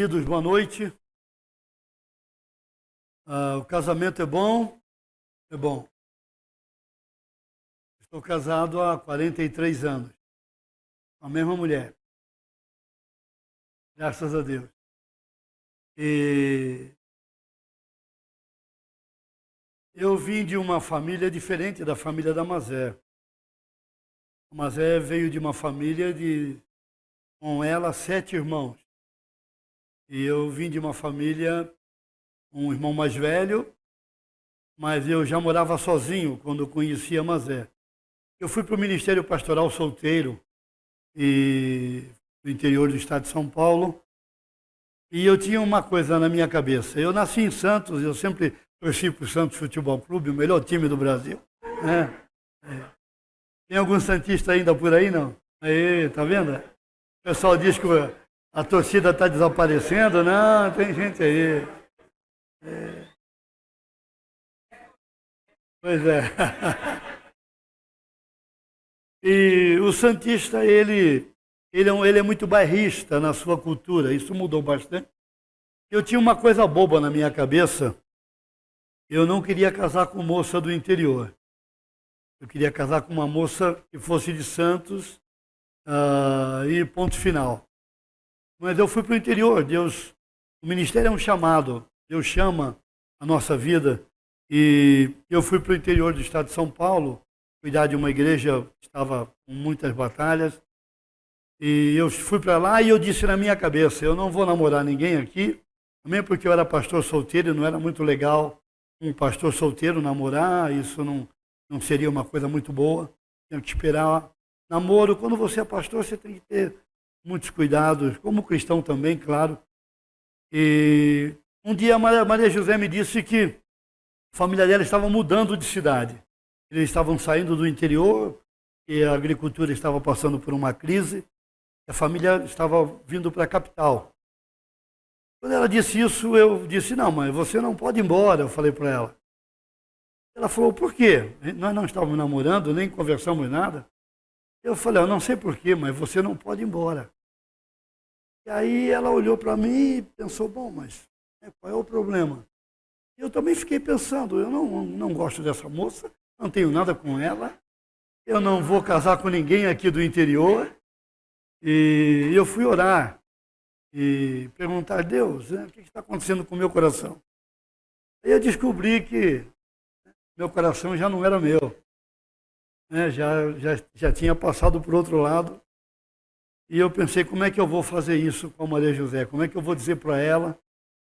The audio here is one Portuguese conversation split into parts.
Queridos, boa noite. Ah, o casamento é bom? É bom. Estou casado há 43 anos com a mesma mulher. Graças a Deus. E eu vim de uma família diferente da família da Mazé. A Mazé veio de uma família de, com ela, sete irmãos. E eu vim de uma família, um irmão mais velho, mas eu já morava sozinho quando conheci a Mazé. Eu fui para o Ministério Pastoral solteiro e do interior do estado de São Paulo. E eu tinha uma coisa na minha cabeça. Eu nasci em Santos, eu sempre torci para o Santos Futebol Clube, o melhor time do Brasil. Né? É. Tem algum Santista ainda por aí, não? Aí, tá vendo? O pessoal diz que a torcida está desaparecendo. Não, tem gente aí. É. Pois é. E o Santista, ele, ele, é, ele é muito bairrista na sua cultura, isso mudou bastante. Eu tinha uma coisa boba na minha cabeça, eu não queria casar com moça do interior. Eu queria casar com uma moça que fosse de Santos uh, e ponto final. Mas eu fui para o interior. Deus, o ministério é um chamado. Deus chama a nossa vida. E eu fui para o interior do estado de São Paulo, cuidar de uma igreja que estava com muitas batalhas. E eu fui para lá e eu disse na minha cabeça: eu não vou namorar ninguém aqui, também porque eu era pastor solteiro e não era muito legal um pastor solteiro namorar, isso não, não seria uma coisa muito boa. Tem que esperar. Namoro, quando você é pastor, você tem que ter muitos cuidados, como cristão também, claro. E um dia Maria José me disse que a família dela estava mudando de cidade. Eles estavam saindo do interior e a agricultura estava passando por uma crise. A família estava vindo para a capital. Quando ela disse isso, eu disse: Não, mãe, você não pode ir embora. Eu falei para ela. Ela falou: Por quê? Nós não estávamos namorando, nem conversamos nada. Eu falei: Eu não sei por quê, mas você não pode ir embora. E aí ela olhou para mim e pensou: Bom, mas né, qual é o problema? Eu também fiquei pensando: Eu não, não gosto dessa moça, não tenho nada com ela, eu não vou casar com ninguém aqui do interior. E eu fui orar e perguntar a Deus né, o que está acontecendo com o meu coração. Aí eu descobri que meu coração já não era meu. Né, já, já, já tinha passado por outro lado. E eu pensei, como é que eu vou fazer isso com a Maria José? Como é que eu vou dizer para ela,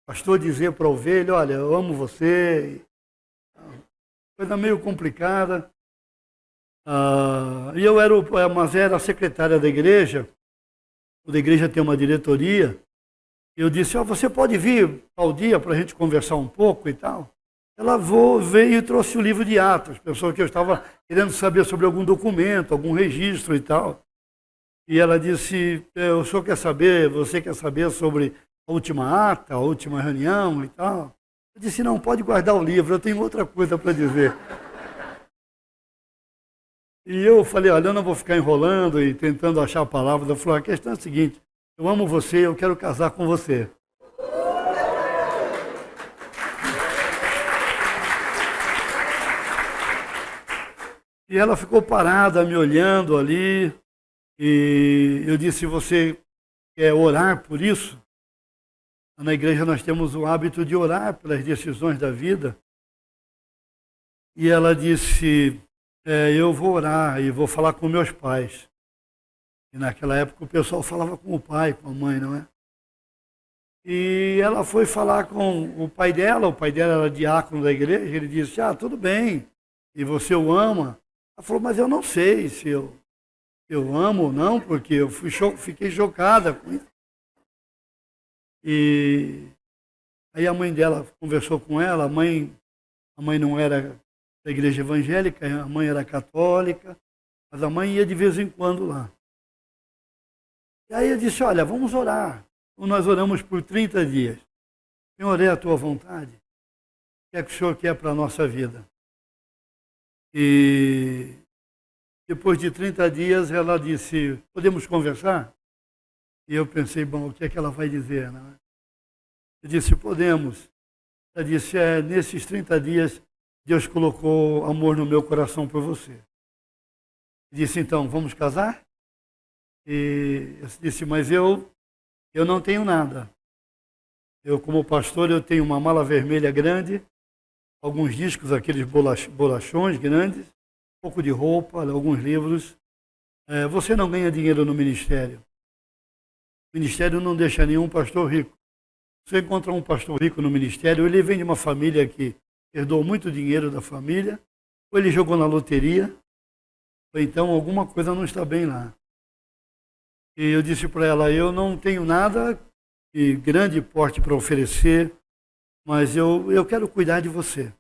pastor dizer para a ovelha, olha, eu amo você. Coisa meio complicada. Ah, e eu era, mas era a secretária da igreja, da igreja tem uma diretoria, eu disse, oh, você pode vir ao dia para a gente conversar um pouco e tal. Ela veio e trouxe o livro de Atos, pessoa que eu estava querendo saber sobre algum documento, algum registro e tal. E ela disse, é, o senhor quer saber, você quer saber sobre a última ata, a última reunião e tal? Eu disse, não, pode guardar o livro, eu tenho outra coisa para dizer. E eu falei, olha, eu não vou ficar enrolando e tentando achar a palavra. Ela falou, a questão é a seguinte, eu amo você, eu quero casar com você. E ela ficou parada, me olhando ali, e eu disse, você quer orar por isso? Na igreja nós temos o hábito de orar pelas decisões da vida. E ela disse, é, eu vou orar e vou falar com meus pais. E naquela época o pessoal falava com o pai, com a mãe, não é? E ela foi falar com o pai dela, o pai dela era diácono da igreja, ele disse, ah, tudo bem, e você o ama? Ela falou, mas eu não sei se eu, eu amo ou não, porque eu fui fiquei chocada com isso. E aí a mãe dela conversou com ela, a mãe, a mãe não era da igreja evangélica, a mãe era católica, mas a mãe ia de vez em quando lá. E aí eu disse, olha, vamos orar. Então nós oramos por 30 dias. Senhor, é a tua vontade? O que é que o Senhor quer para a nossa vida? E depois de 30 dias ela disse, podemos conversar? E eu pensei, bom, o que é que ela vai dizer? Não é? Eu disse, podemos. Ela disse, é, nesses 30 dias, Deus colocou amor no meu coração por você. Eu disse, então, vamos casar? E eu disse, mas eu, eu não tenho nada. Eu, como pastor, eu tenho uma mala vermelha grande, alguns discos, aqueles bolachões grandes, um pouco de roupa, alguns livros. É, você não ganha dinheiro no ministério. O ministério não deixa nenhum pastor rico. Você encontra um pastor rico no ministério, ele vem de uma família que herdou muito dinheiro da família, ou ele jogou na loteria, ou então alguma coisa não está bem lá. E eu disse para ela: Eu não tenho nada de grande porte para oferecer, mas eu, eu quero cuidar de você.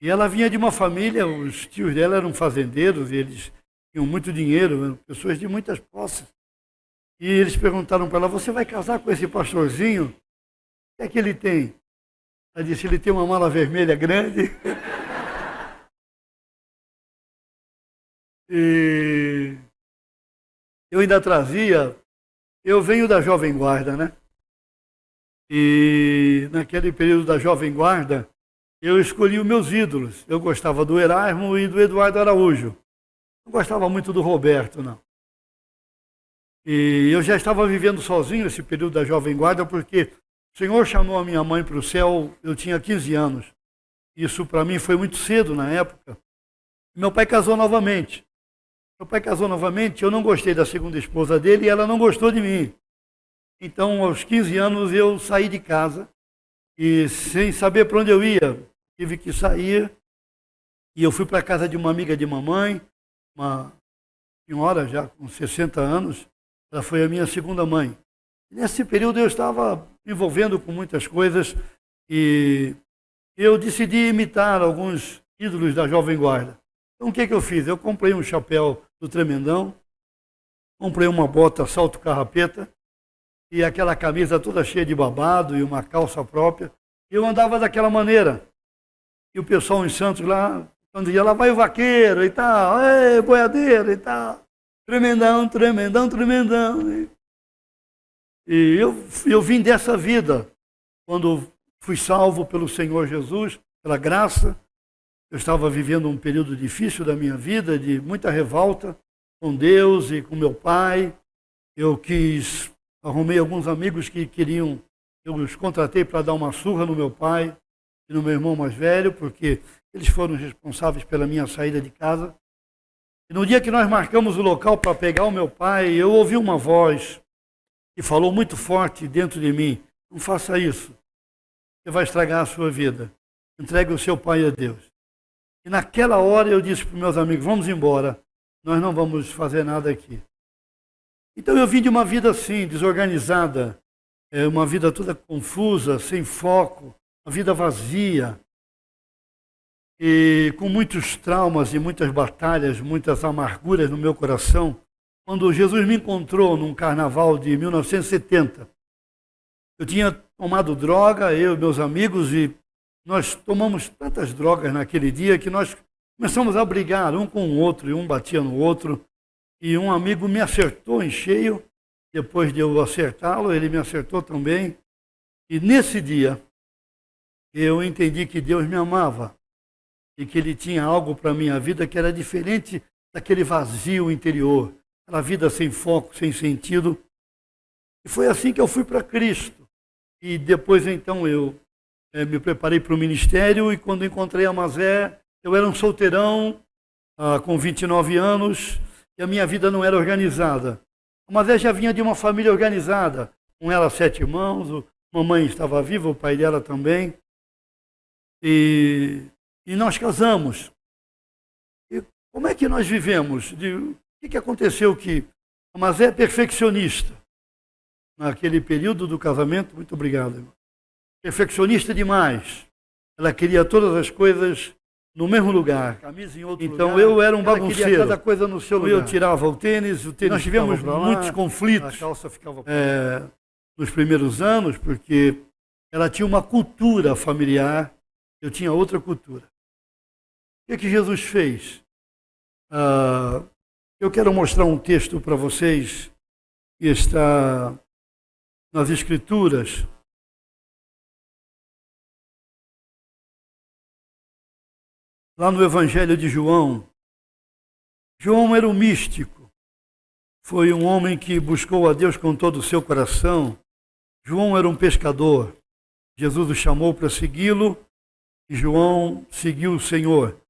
E ela vinha de uma família, os tios dela eram fazendeiros, eles tinham muito dinheiro, pessoas de muitas posses. E eles perguntaram para ela: Você vai casar com esse pastorzinho? O que é que ele tem? Ela disse: Ele tem uma mala vermelha grande. e eu ainda trazia. Eu venho da Jovem Guarda, né? E naquele período da Jovem Guarda, eu escolhi os meus ídolos. Eu gostava do Erasmo e do Eduardo Araújo. Não gostava muito do Roberto, não. E eu já estava vivendo sozinho esse período da Jovem Guarda, porque o Senhor chamou a minha mãe para o céu, eu tinha 15 anos. Isso para mim foi muito cedo na época. Meu pai casou novamente. Meu pai casou novamente, eu não gostei da segunda esposa dele e ela não gostou de mim. Então, aos 15 anos, eu saí de casa e, sem saber para onde eu ia, tive que sair. E eu fui para a casa de uma amiga de mamãe, uma senhora já com 60 anos, ela foi a minha segunda mãe. Nesse período eu estava envolvendo com muitas coisas e eu decidi imitar alguns ídolos da Jovem Guarda. Então o que, que eu fiz? Eu comprei um chapéu do Tremendão, comprei uma bota salto carrapeta e aquela camisa toda cheia de babado e uma calça própria. E eu andava daquela maneira. E o pessoal em Santos lá, quando ia lá, vai o vaqueiro e tal, ei, boiadeiro e tal. Tremendão, tremendão, tremendão. E eu, eu vim dessa vida, quando fui salvo pelo Senhor Jesus, pela graça. Eu estava vivendo um período difícil da minha vida, de muita revolta com Deus e com meu pai. Eu quis, arrumei alguns amigos que queriam, eu os contratei para dar uma surra no meu pai e no meu irmão mais velho, porque eles foram responsáveis pela minha saída de casa. E no dia que nós marcamos o local para pegar o meu pai, eu ouvi uma voz que falou muito forte dentro de mim: Não faça isso, você vai estragar a sua vida. Entregue o seu pai a Deus. E naquela hora eu disse para meus amigos: Vamos embora, nós não vamos fazer nada aqui. Então eu vim de uma vida assim, desorganizada, é, uma vida toda confusa, sem foco, uma vida vazia, e com muitos traumas e muitas batalhas, muitas amarguras no meu coração, quando Jesus me encontrou num carnaval de 1970. Eu tinha tomado droga, eu e meus amigos, e nós tomamos tantas drogas naquele dia que nós começamos a brigar um com o outro, e um batia no outro. E um amigo me acertou em cheio, depois de eu acertá-lo, ele me acertou também. E nesse dia, eu entendi que Deus me amava e que ele tinha algo para a minha vida que era diferente daquele vazio interior, aquela vida sem foco, sem sentido. E foi assim que eu fui para Cristo. E depois então eu é, me preparei para o ministério e quando encontrei a Mazé, eu era um solteirão ah, com 29 anos e a minha vida não era organizada. A Mazé já vinha de uma família organizada, com ela sete irmãos, a mamãe estava viva, o pai dela também. E e nós casamos. E como é que nós vivemos? De, o que, que aconteceu que a Mazé é perfeccionista naquele período do casamento? Muito obrigado. Irmão. Perfeccionista demais. Ela queria todas as coisas no mesmo lugar. então lugar, eu era um bagunceiro. cada coisa no seu lugar. Eu tirava o tênis, o tênis Nós tivemos muitos conflitos é, nos primeiros anos, porque ela tinha uma cultura familiar, eu tinha outra cultura. O que, é que Jesus fez? Uh, eu quero mostrar um texto para vocês que está nas Escrituras. Lá no Evangelho de João. João era um místico, foi um homem que buscou a Deus com todo o seu coração. João era um pescador. Jesus o chamou para segui-lo e João seguiu o Senhor.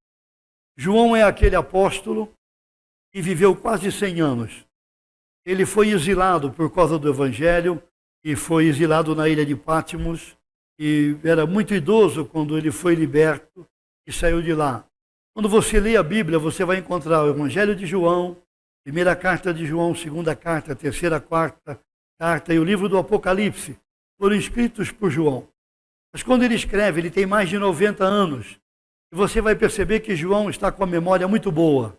João é aquele apóstolo que viveu quase 100 anos. Ele foi exilado por causa do Evangelho e foi exilado na ilha de Pátimos e era muito idoso quando ele foi liberto e saiu de lá. Quando você lê a Bíblia, você vai encontrar o Evangelho de João, primeira carta de João, segunda carta, terceira, quarta carta e o livro do Apocalipse foram escritos por João. Mas quando ele escreve, ele tem mais de 90 anos. E você vai perceber que João está com a memória muito boa.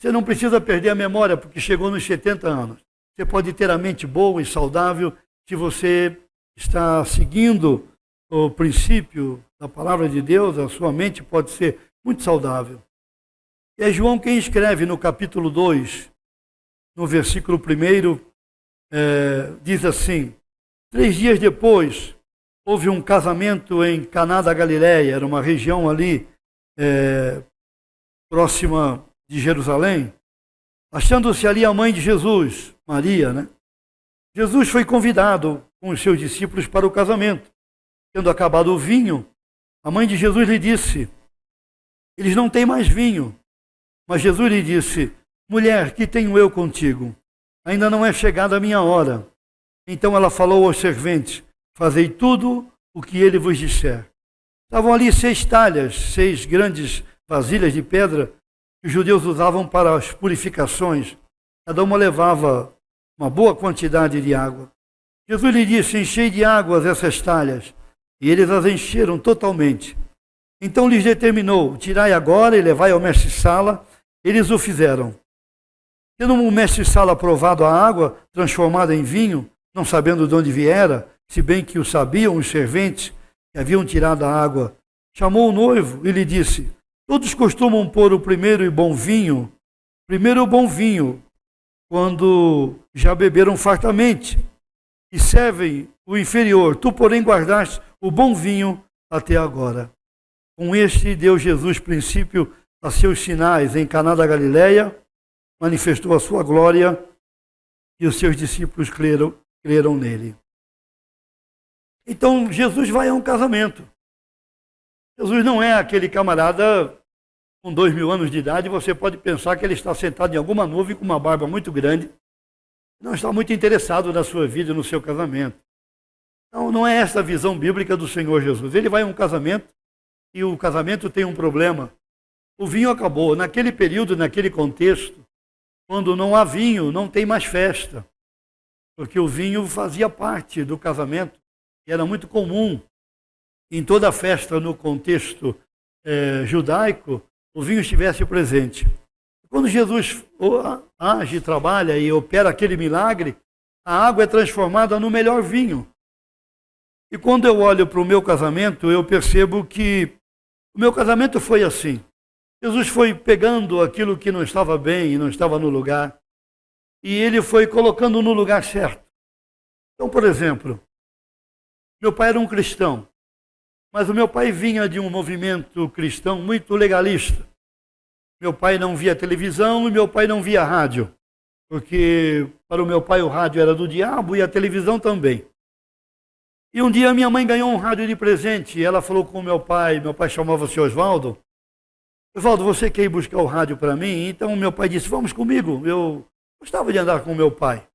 Você não precisa perder a memória porque chegou nos 70 anos. Você pode ter a mente boa e saudável se você está seguindo o princípio da palavra de Deus, a sua mente pode ser muito saudável. E é João quem escreve no capítulo 2, no versículo 1, é, diz assim: Três dias depois, houve um casamento em Caná da Galileia, era uma região ali é, próxima de Jerusalém, achando-se ali a mãe de Jesus, Maria, né? Jesus foi convidado com os seus discípulos para o casamento. Tendo acabado o vinho, a mãe de Jesus lhe disse: Eles não têm mais vinho. Mas Jesus lhe disse: Mulher, que tenho eu contigo? Ainda não é chegada a minha hora. Então ela falou aos serventes: Fazei tudo o que ele vos disser. Estavam ali seis talhas, seis grandes vasilhas de pedra que os judeus usavam para as purificações. Cada uma levava uma boa quantidade de água. Jesus lhe disse: Enchei de águas essas talhas. E eles as encheram totalmente. Então lhes determinou: Tirai agora e levai ao mestre-sala. Eles o fizeram. Tendo o mestre-sala provado a água transformada em vinho, não sabendo de onde viera, se bem que o sabiam os serventes que haviam tirado a água, chamou o noivo e lhe disse: Todos costumam pôr o primeiro e bom vinho, primeiro o bom vinho, quando já beberam fartamente, e servem o inferior. Tu, porém, guardaste o bom vinho até agora. Com este deu Jesus princípio a seus sinais em Caná da Galileia, manifestou a sua glória e os seus discípulos creram, creram nele. Então Jesus vai a um casamento. Jesus não é aquele camarada com dois mil anos de idade, você pode pensar que ele está sentado em alguma nuvem com uma barba muito grande, não está muito interessado na sua vida e no seu casamento. Não, não é essa a visão bíblica do Senhor Jesus. Ele vai a um casamento e o casamento tem um problema. O vinho acabou. Naquele período, naquele contexto, quando não há vinho, não tem mais festa. Porque o vinho fazia parte do casamento e era muito comum em toda festa no contexto é, judaico o vinho estivesse presente. Quando Jesus age, trabalha e opera aquele milagre, a água é transformada no melhor vinho. E quando eu olho para o meu casamento, eu percebo que o meu casamento foi assim. Jesus foi pegando aquilo que não estava bem e não estava no lugar, e ele foi colocando no lugar certo. Então, por exemplo, meu pai era um cristão, mas o meu pai vinha de um movimento cristão muito legalista. Meu pai não via televisão e meu pai não via rádio, porque para o meu pai o rádio era do diabo e a televisão também. E um dia minha mãe ganhou um rádio de presente. E ela falou com meu pai, meu pai chamava-se Oswaldo. Oswaldo, você quer ir buscar o rádio para mim? Então meu pai disse, vamos comigo. Eu gostava de andar com meu pai.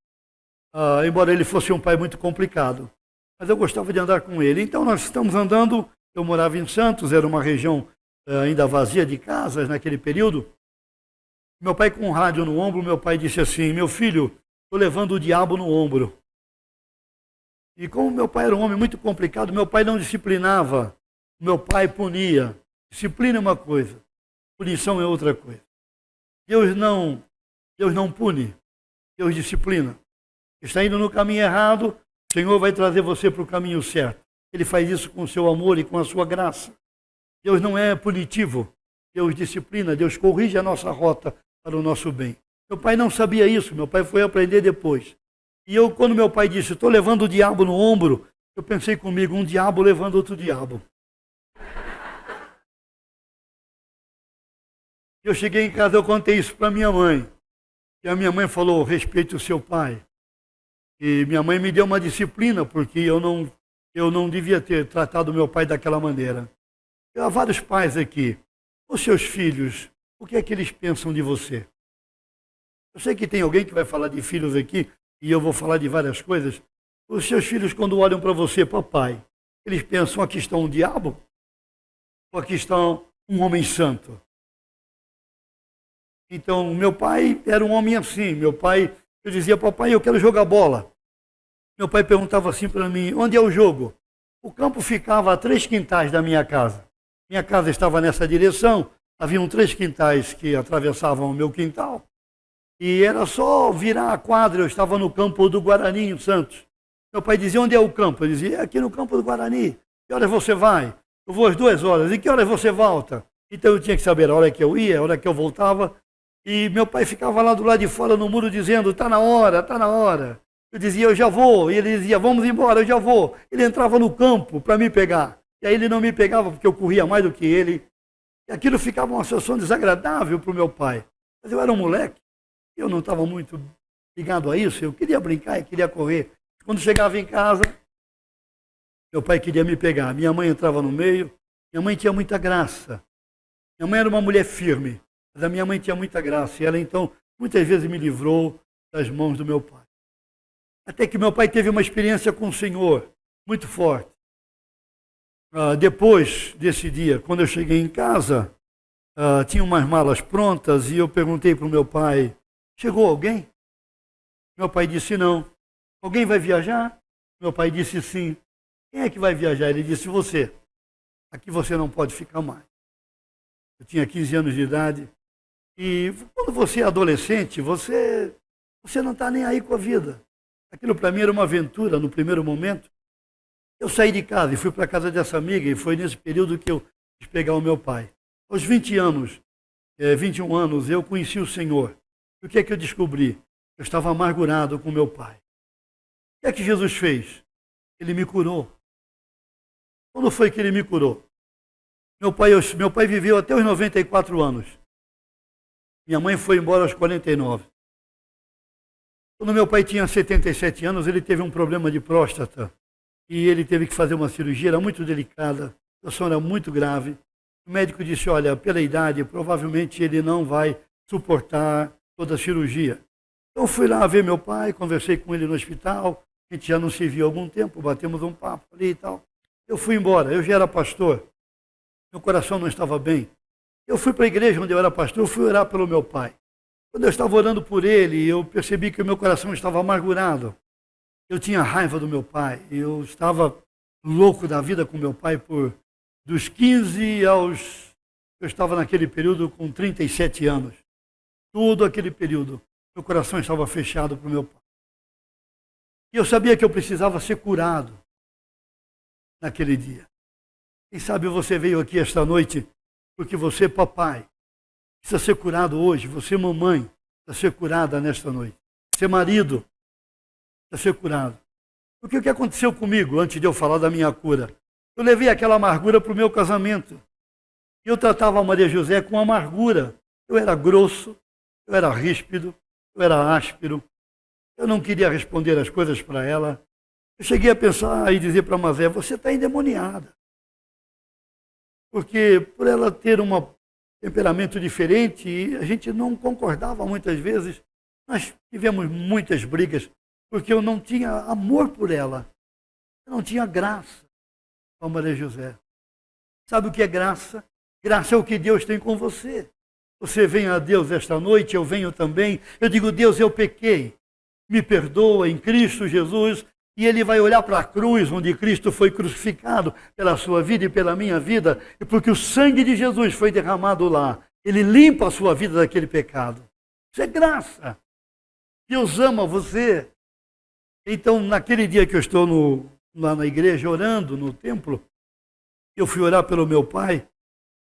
Ah, embora ele fosse um pai muito complicado. Mas eu gostava de andar com ele. Então nós estamos andando. Eu morava em Santos, era uma região ah, ainda vazia de casas naquele período. Meu pai com um rádio no ombro, meu pai disse assim, meu filho, estou levando o diabo no ombro. E como meu pai era um homem muito complicado, meu pai não disciplinava, meu pai punia. Disciplina é uma coisa, punição é outra coisa. Deus não, Deus não pune, Deus disciplina. Está indo no caminho errado, o Senhor vai trazer você para o caminho certo. Ele faz isso com o seu amor e com a sua graça. Deus não é punitivo, Deus disciplina, Deus corrige a nossa rota para o nosso bem. Meu pai não sabia isso, meu pai foi aprender depois. E eu, quando meu pai disse, estou levando o diabo no ombro, eu pensei comigo, um diabo levando outro diabo. Eu cheguei em casa, eu contei isso para minha mãe. E a minha mãe falou: respeite o seu pai. E minha mãe me deu uma disciplina, porque eu não, eu não devia ter tratado meu pai daquela maneira. Há vários pais aqui. Os seus filhos, o que é que eles pensam de você? Eu sei que tem alguém que vai falar de filhos aqui, e eu vou falar de várias coisas. Os seus filhos, quando olham para você, papai, eles pensam: aqui está um diabo? Ou aqui está um homem santo? Então, meu pai era um homem assim. Meu pai, eu dizia, papai, eu quero jogar bola. Meu pai perguntava assim para mim: onde é o jogo? O campo ficava a três quintais da minha casa. Minha casa estava nessa direção. Haviam três quintais que atravessavam o meu quintal. E era só virar a quadra. Eu estava no campo do Guarani, em Santos. Meu pai dizia: onde é o campo? Eu dizia: é aqui no campo do Guarani. Que horas você vai? Eu vou às duas horas. E que horas você volta? Então eu tinha que saber a hora que eu ia, a hora que eu voltava. E meu pai ficava lá do lado de fora no muro dizendo: está na hora, está na hora. Eu dizia: eu já vou. E ele dizia: vamos embora, eu já vou. Ele entrava no campo para me pegar. E aí ele não me pegava porque eu corria mais do que ele. E aquilo ficava uma situação desagradável para o meu pai. Mas eu era um moleque, eu não estava muito ligado a isso, eu queria brincar, eu queria correr. Quando chegava em casa, meu pai queria me pegar. Minha mãe entrava no meio. Minha mãe tinha muita graça. Minha mãe era uma mulher firme. Mas a minha mãe tinha muita graça. E ela, então, muitas vezes me livrou das mãos do meu pai. Até que meu pai teve uma experiência com o Senhor muito forte. Ah, depois desse dia, quando eu cheguei em casa, ah, tinha umas malas prontas e eu perguntei para o meu pai: chegou alguém? Meu pai disse: não. Alguém vai viajar? Meu pai disse: sim. Quem é que vai viajar? Ele disse: você. Aqui você não pode ficar mais. Eu tinha 15 anos de idade e quando você é adolescente, você, você não está nem aí com a vida. Aquilo para mim era uma aventura no primeiro momento. Eu saí de casa e fui para a casa dessa amiga, e foi nesse período que eu quis pegar o meu pai. Aos 20 anos, é, 21 anos, eu conheci o Senhor. E o que é que eu descobri? Eu estava amargurado com meu pai. O que é que Jesus fez? Ele me curou. Quando foi que ele me curou? Meu pai, meu pai viveu até os 94 anos. Minha mãe foi embora aos 49. Quando meu pai tinha 77 anos, ele teve um problema de próstata. E ele teve que fazer uma cirurgia, era muito delicada, a situação era muito grave. O médico disse: Olha, pela idade, provavelmente ele não vai suportar toda a cirurgia. Então fui lá ver meu pai, conversei com ele no hospital. A gente já não se viu há algum tempo, batemos um papo ali e tal. Eu fui embora, eu já era pastor. Meu coração não estava bem. Eu fui para a igreja onde eu era pastor, eu fui orar pelo meu pai. Quando eu estava orando por ele, eu percebi que o meu coração estava amargurado. Eu tinha raiva do meu pai. Eu estava louco da vida com meu pai por dos 15 aos eu estava naquele período com 37 anos. Todo aquele período, meu coração estava fechado para o meu pai. E eu sabia que eu precisava ser curado naquele dia. Quem sabe você veio aqui esta noite porque você, papai, precisa ser curado hoje. Você, mamãe, precisa ser curada nesta noite. Você, marido, precisa ser curado. Porque o que aconteceu comigo antes de eu falar da minha cura? Eu levei aquela amargura para o meu casamento. Eu tratava a Maria José com amargura. Eu era grosso, eu era ríspido, eu era áspero. Eu não queria responder as coisas para ela. Eu cheguei a pensar e dizer para Mazé, você está endemoniada porque por ela ter um temperamento diferente, a gente não concordava muitas vezes. Nós tivemos muitas brigas, porque eu não tinha amor por ela. Eu não tinha graça com Maria José. Sabe o que é graça? Graça é o que Deus tem com você. Você vem a Deus esta noite, eu venho também. Eu digo, Deus, eu pequei. Me perdoa em Cristo Jesus e ele vai olhar para a cruz onde Cristo foi crucificado pela sua vida e pela minha vida, e porque o sangue de Jesus foi derramado lá. Ele limpa a sua vida daquele pecado. Isso é graça. Deus ama você. Então, naquele dia que eu estou no, lá na igreja orando, no templo, eu fui orar pelo meu pai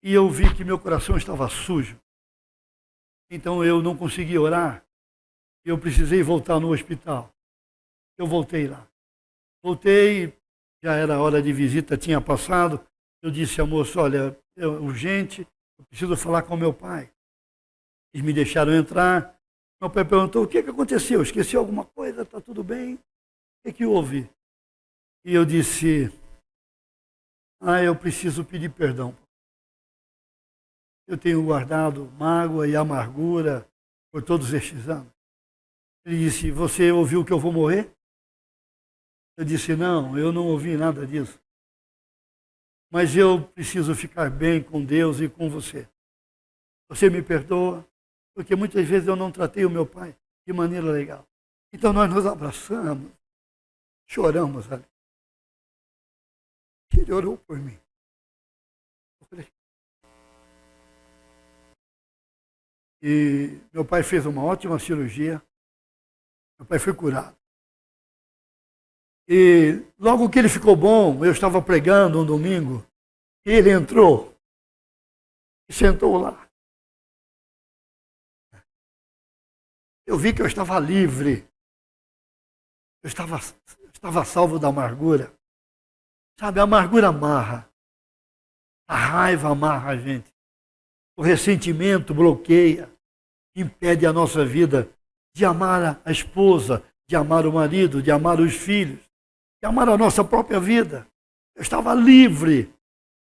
e eu vi que meu coração estava sujo. Então eu não conseguia orar. Eu precisei voltar no hospital. Eu voltei lá. Voltei, já era hora de visita, tinha passado. Eu disse ao moço: Olha, é urgente, eu preciso falar com meu pai. Eles me deixaram entrar. Meu pai perguntou: o que, que aconteceu? Esqueci alguma coisa? Está tudo bem? O que, que houve? E eu disse: Ah, eu preciso pedir perdão. Eu tenho guardado mágoa e amargura por todos estes anos. Ele disse: Você ouviu que eu vou morrer? Eu disse: Não, eu não ouvi nada disso. Mas eu preciso ficar bem com Deus e com você. Você me perdoa? Porque muitas vezes eu não tratei o meu pai de maneira legal. Então nós nos abraçamos, choramos ali. Ele orou por mim. Eu falei, E meu pai fez uma ótima cirurgia. Meu pai foi curado. E logo que ele ficou bom, eu estava pregando um domingo, e ele entrou e sentou lá. Eu vi que eu estava livre. Eu estava, eu estava salvo da amargura. Sabe, a amargura amarra. A raiva amarra a gente. O ressentimento bloqueia impede a nossa vida de amar a esposa, de amar o marido, de amar os filhos, de amar a nossa própria vida. Eu estava livre.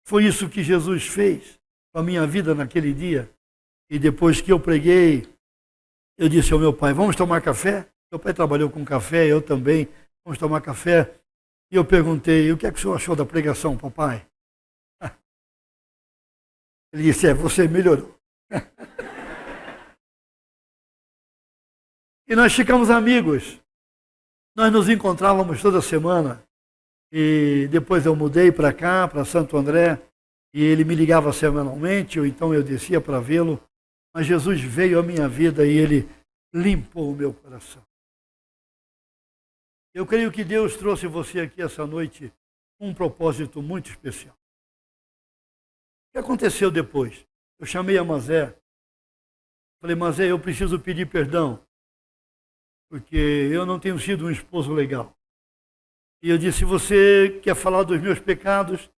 Foi isso que Jesus fez com a minha vida naquele dia. E depois que eu preguei, eu disse ao meu pai: Vamos tomar café? Meu pai trabalhou com café, eu também. Vamos tomar café. E eu perguntei: O que é que o senhor achou da pregação, papai? Ele disse: É, você melhorou. E nós ficamos amigos. Nós nos encontrávamos toda semana. E depois eu mudei para cá, para Santo André, e ele me ligava semanalmente, ou então eu descia para vê-lo. Mas Jesus veio à minha vida e ele limpou o meu coração. Eu creio que Deus trouxe você aqui essa noite com um propósito muito especial. O que aconteceu depois? Eu chamei a Mazé. Falei, Mazé, eu preciso pedir perdão porque eu não tenho sido um esposo legal. E eu disse: se você quer falar dos meus pecados,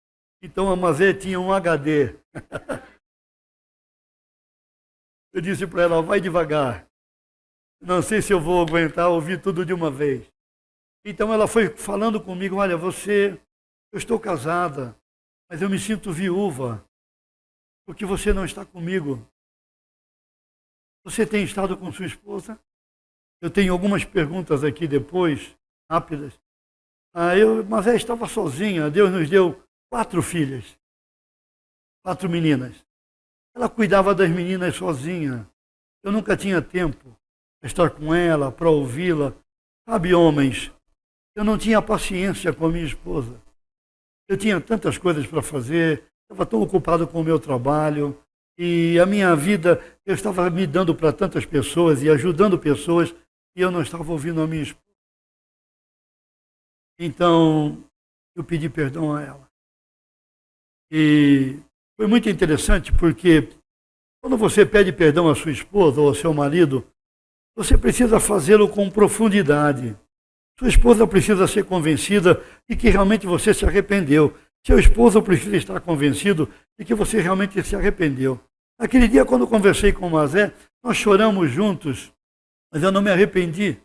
então a Mazé tinha um HD. eu disse para ela: vai devagar. Não sei se eu vou aguentar ouvir tudo de uma vez. Então ela foi falando comigo: olha, você, eu estou casada, mas eu me sinto viúva, porque você não está comigo. Você tem estado com sua esposa? Eu tenho algumas perguntas aqui depois, rápidas. Ah, eu, mas ela estava sozinha. Deus nos deu quatro filhas, quatro meninas. Ela cuidava das meninas sozinha. Eu nunca tinha tempo para estar com ela, para ouvi-la. Sabe, homens, eu não tinha paciência com a minha esposa. Eu tinha tantas coisas para fazer, estava tão ocupado com o meu trabalho, e a minha vida, eu estava me dando para tantas pessoas e ajudando pessoas e eu não estava ouvindo a minha esposa. Então, eu pedi perdão a ela. E foi muito interessante porque quando você pede perdão à sua esposa ou ao seu marido, você precisa fazê-lo com profundidade. Sua esposa precisa ser convencida de que realmente você se arrependeu. Seu esposo precisa estar convencido de que você realmente se arrependeu. Aquele dia, quando conversei com o Mazé, nós choramos juntos mas eu não me arrependi. O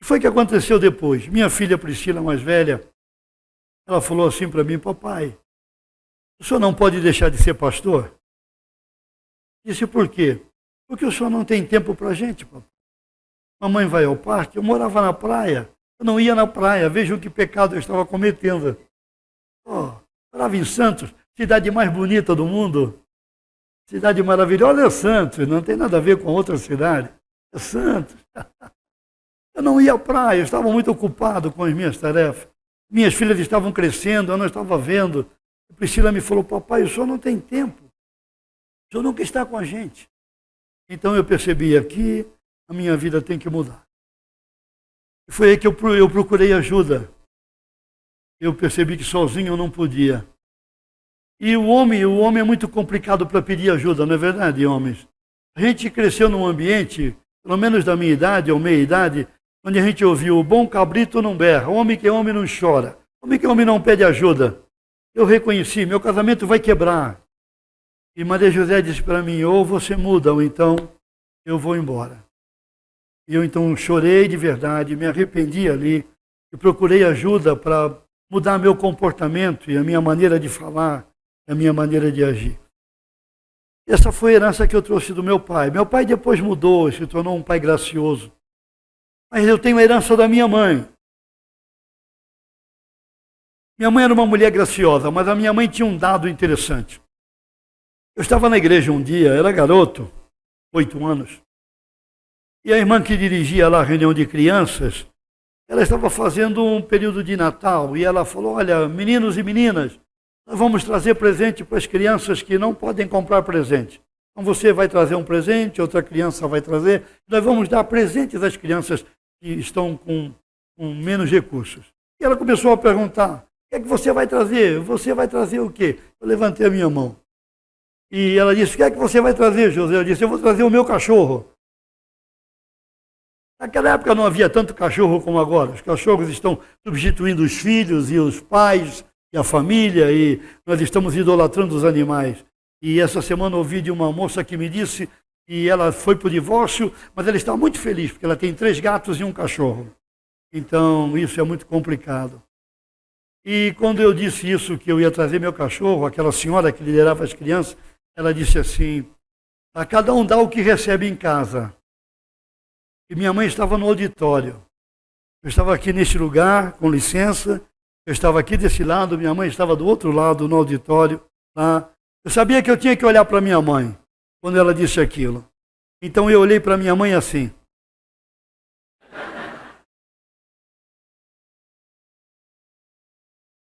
que foi que aconteceu depois? Minha filha Priscila, mais velha, ela falou assim para mim: Papai, o senhor não pode deixar de ser pastor? Disse por quê? Porque o senhor não tem tempo para a gente, papai. Mamãe vai ao parque, eu morava na praia, eu não ia na praia, vejam que pecado eu estava cometendo. Oh, morava em Santos, cidade mais bonita do mundo, cidade maravilhosa é Santos, não tem nada a ver com outra cidade. Santos. Eu não ia à praia, eu estava muito ocupado com as minhas tarefas. Minhas filhas estavam crescendo, eu não estava vendo. A Priscila me falou, papai, o senhor não tem tempo. O senhor nunca está com a gente. Então eu percebi aqui, a minha vida tem que mudar. E foi aí que eu, eu procurei ajuda. Eu percebi que sozinho eu não podia. E o homem, o homem é muito complicado para pedir ajuda, não é verdade, homens? A gente cresceu num ambiente pelo menos da minha idade ou meia idade, onde a gente ouviu o bom cabrito não berra, homem que é homem não chora, homem que é homem não pede ajuda. Eu reconheci, meu casamento vai quebrar. E Maria José disse para mim, ou você muda, ou então eu vou embora. E eu então chorei de verdade, me arrependi ali e procurei ajuda para mudar meu comportamento e a minha maneira de falar, a minha maneira de agir. Essa foi a herança que eu trouxe do meu pai. Meu pai depois mudou, se tornou um pai gracioso. Mas eu tenho a herança da minha mãe. Minha mãe era uma mulher graciosa, mas a minha mãe tinha um dado interessante. Eu estava na igreja um dia, era garoto, oito anos, e a irmã que dirigia lá a reunião de crianças, ela estava fazendo um período de Natal e ela falou: Olha, meninos e meninas, vamos trazer presente para as crianças que não podem comprar presente. Então você vai trazer um presente, outra criança vai trazer. Nós vamos dar presentes às crianças que estão com, com menos recursos. E ela começou a perguntar: o que é que você vai trazer? Você vai trazer o quê? Eu levantei a minha mão. E ela disse: O que é que você vai trazer, José? Eu disse: Eu vou trazer o meu cachorro. Naquela época não havia tanto cachorro como agora. Os cachorros estão substituindo os filhos e os pais e a família, e nós estamos idolatrando os animais. E essa semana ouvi de uma moça que me disse que ela foi para o divórcio, mas ela está muito feliz, porque ela tem três gatos e um cachorro. Então, isso é muito complicado. E quando eu disse isso, que eu ia trazer meu cachorro, aquela senhora que liderava as crianças, ela disse assim: a cada um dá o que recebe em casa e minha mãe estava no auditório. Eu estava aqui neste lugar, com licença. Eu estava aqui desse lado, minha mãe estava do outro lado, no auditório. Eu sabia que eu tinha que olhar para minha mãe quando ela disse aquilo. Então eu olhei para minha mãe assim.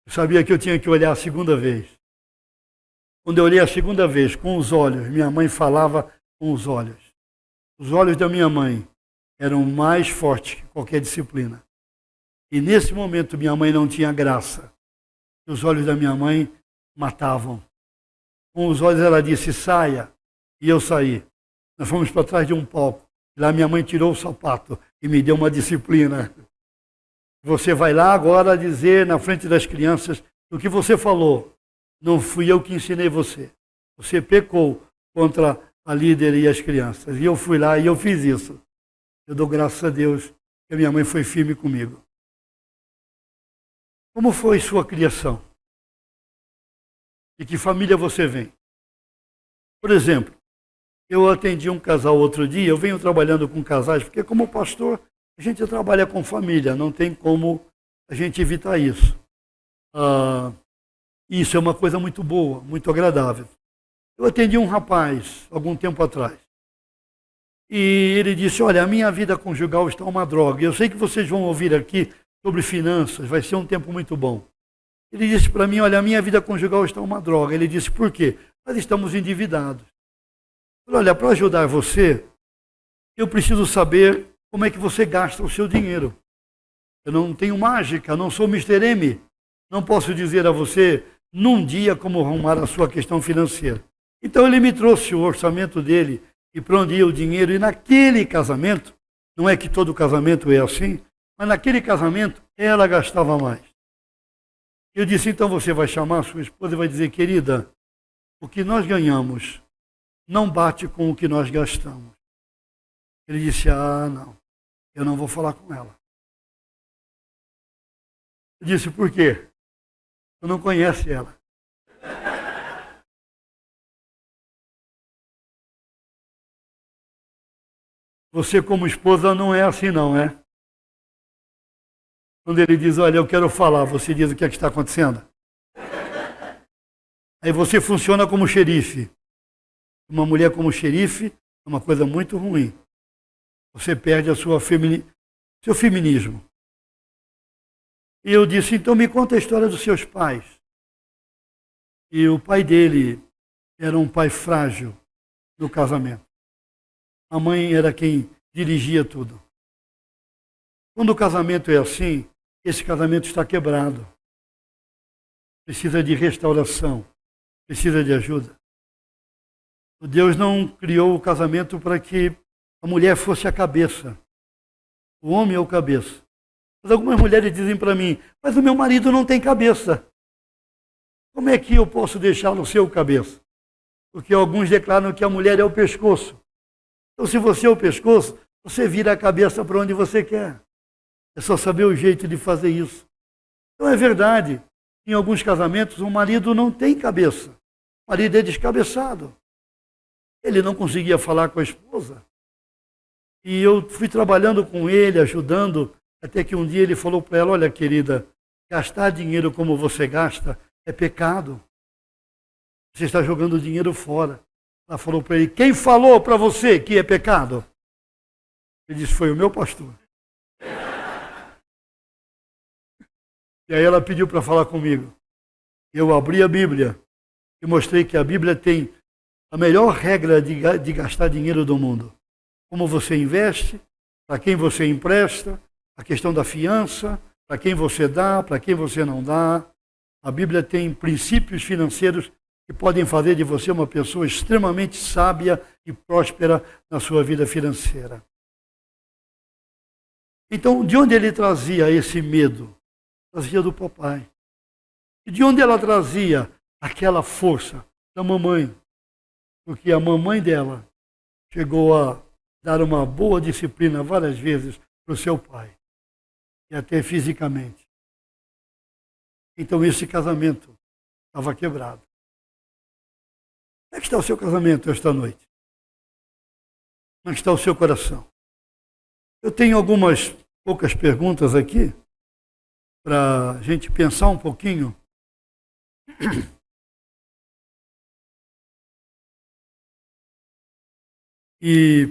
Eu sabia que eu tinha que olhar a segunda vez. Quando eu olhei a segunda vez, com os olhos, minha mãe falava com os olhos. Os olhos da minha mãe eram mais fortes que qualquer disciplina. E nesse momento minha mãe não tinha graça. Os olhos da minha mãe matavam. Com os olhos ela disse: saia. E eu saí. Nós fomos para trás de um palco. Lá minha mãe tirou o sapato e me deu uma disciplina. Você vai lá agora dizer na frente das crianças o que você falou. Não fui eu que ensinei você. Você pecou contra a líder e as crianças. E eu fui lá e eu fiz isso. Eu dou graças a Deus que a minha mãe foi firme comigo. Como foi sua criação? De que família você vem? Por exemplo, eu atendi um casal outro dia, eu venho trabalhando com casais, porque como pastor, a gente trabalha com família, não tem como a gente evitar isso. Ah, isso é uma coisa muito boa, muito agradável. Eu atendi um rapaz algum tempo atrás. E ele disse: Olha, a minha vida conjugal está uma droga. Eu sei que vocês vão ouvir aqui sobre finanças, vai ser um tempo muito bom. Ele disse para mim: Olha, a minha vida conjugal está uma droga. Ele disse: Por quê? Nós estamos endividados. Falei, Olha, para ajudar você, eu preciso saber como é que você gasta o seu dinheiro. Eu não tenho mágica, não sou Mr. M. Não posso dizer a você num dia como arrumar a sua questão financeira. Então ele me trouxe o orçamento dele e para onde ia o dinheiro. E naquele casamento, não é que todo casamento é assim, mas naquele casamento ela gastava mais. Eu disse: então você vai chamar a sua esposa e vai dizer, querida, o que nós ganhamos não bate com o que nós gastamos. Ele disse: ah, não, eu não vou falar com ela. Eu disse: por quê? Tu não conhece ela. Você, como esposa, não é assim, não, é? Quando ele diz, olha, eu quero falar, você diz o que é que está acontecendo? Aí você funciona como xerife. Uma mulher como xerife é uma coisa muito ruim. Você perde a sua femini... seu feminismo. E eu disse, então me conta a história dos seus pais. E o pai dele era um pai frágil no casamento. A mãe era quem dirigia tudo. Quando o casamento é assim, esse casamento está quebrado. Precisa de restauração, precisa de ajuda. Deus não criou o casamento para que a mulher fosse a cabeça. O homem é o cabeça. Mas algumas mulheres dizem para mim, mas o meu marido não tem cabeça. Como é que eu posso deixá-lo ser o cabeça? Porque alguns declaram que a mulher é o pescoço. Então, se você é o pescoço, você vira a cabeça para onde você quer. É só saber o jeito de fazer isso. Então, é verdade. Em alguns casamentos, o marido não tem cabeça. O marido é descabeçado. Ele não conseguia falar com a esposa. E eu fui trabalhando com ele, ajudando, até que um dia ele falou para ela: Olha, querida, gastar dinheiro como você gasta é pecado. Você está jogando dinheiro fora. Ela falou para ele: Quem falou para você que é pecado? Ele disse: Foi o meu pastor. E aí ela pediu para falar comigo. Eu abri a Bíblia e mostrei que a Bíblia tem a melhor regra de, de gastar dinheiro do mundo. Como você investe, para quem você empresta, a questão da fiança, para quem você dá, para quem você não dá. A Bíblia tem princípios financeiros que podem fazer de você uma pessoa extremamente sábia e próspera na sua vida financeira. Então, de onde ele trazia esse medo? Trazia do papai. E de onde ela trazia aquela força? Da mamãe. Porque a mamãe dela chegou a dar uma boa disciplina várias vezes para o seu pai. E até fisicamente. Então esse casamento estava quebrado. Como é que está o seu casamento esta noite? Como é está o seu coração? Eu tenho algumas poucas perguntas aqui para a gente pensar um pouquinho. E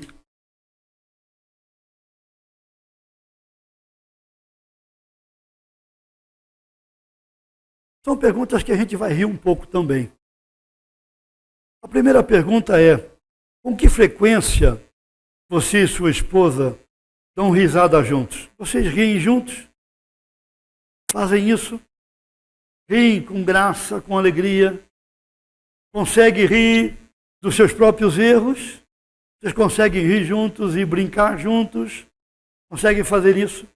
são perguntas que a gente vai rir um pouco também. A primeira pergunta é: com que frequência você e sua esposa dão risada juntos? Vocês riem juntos? Fazem isso? Riem com graça, com alegria? Conseguem rir dos seus próprios erros? Vocês conseguem rir juntos e brincar juntos? Conseguem fazer isso?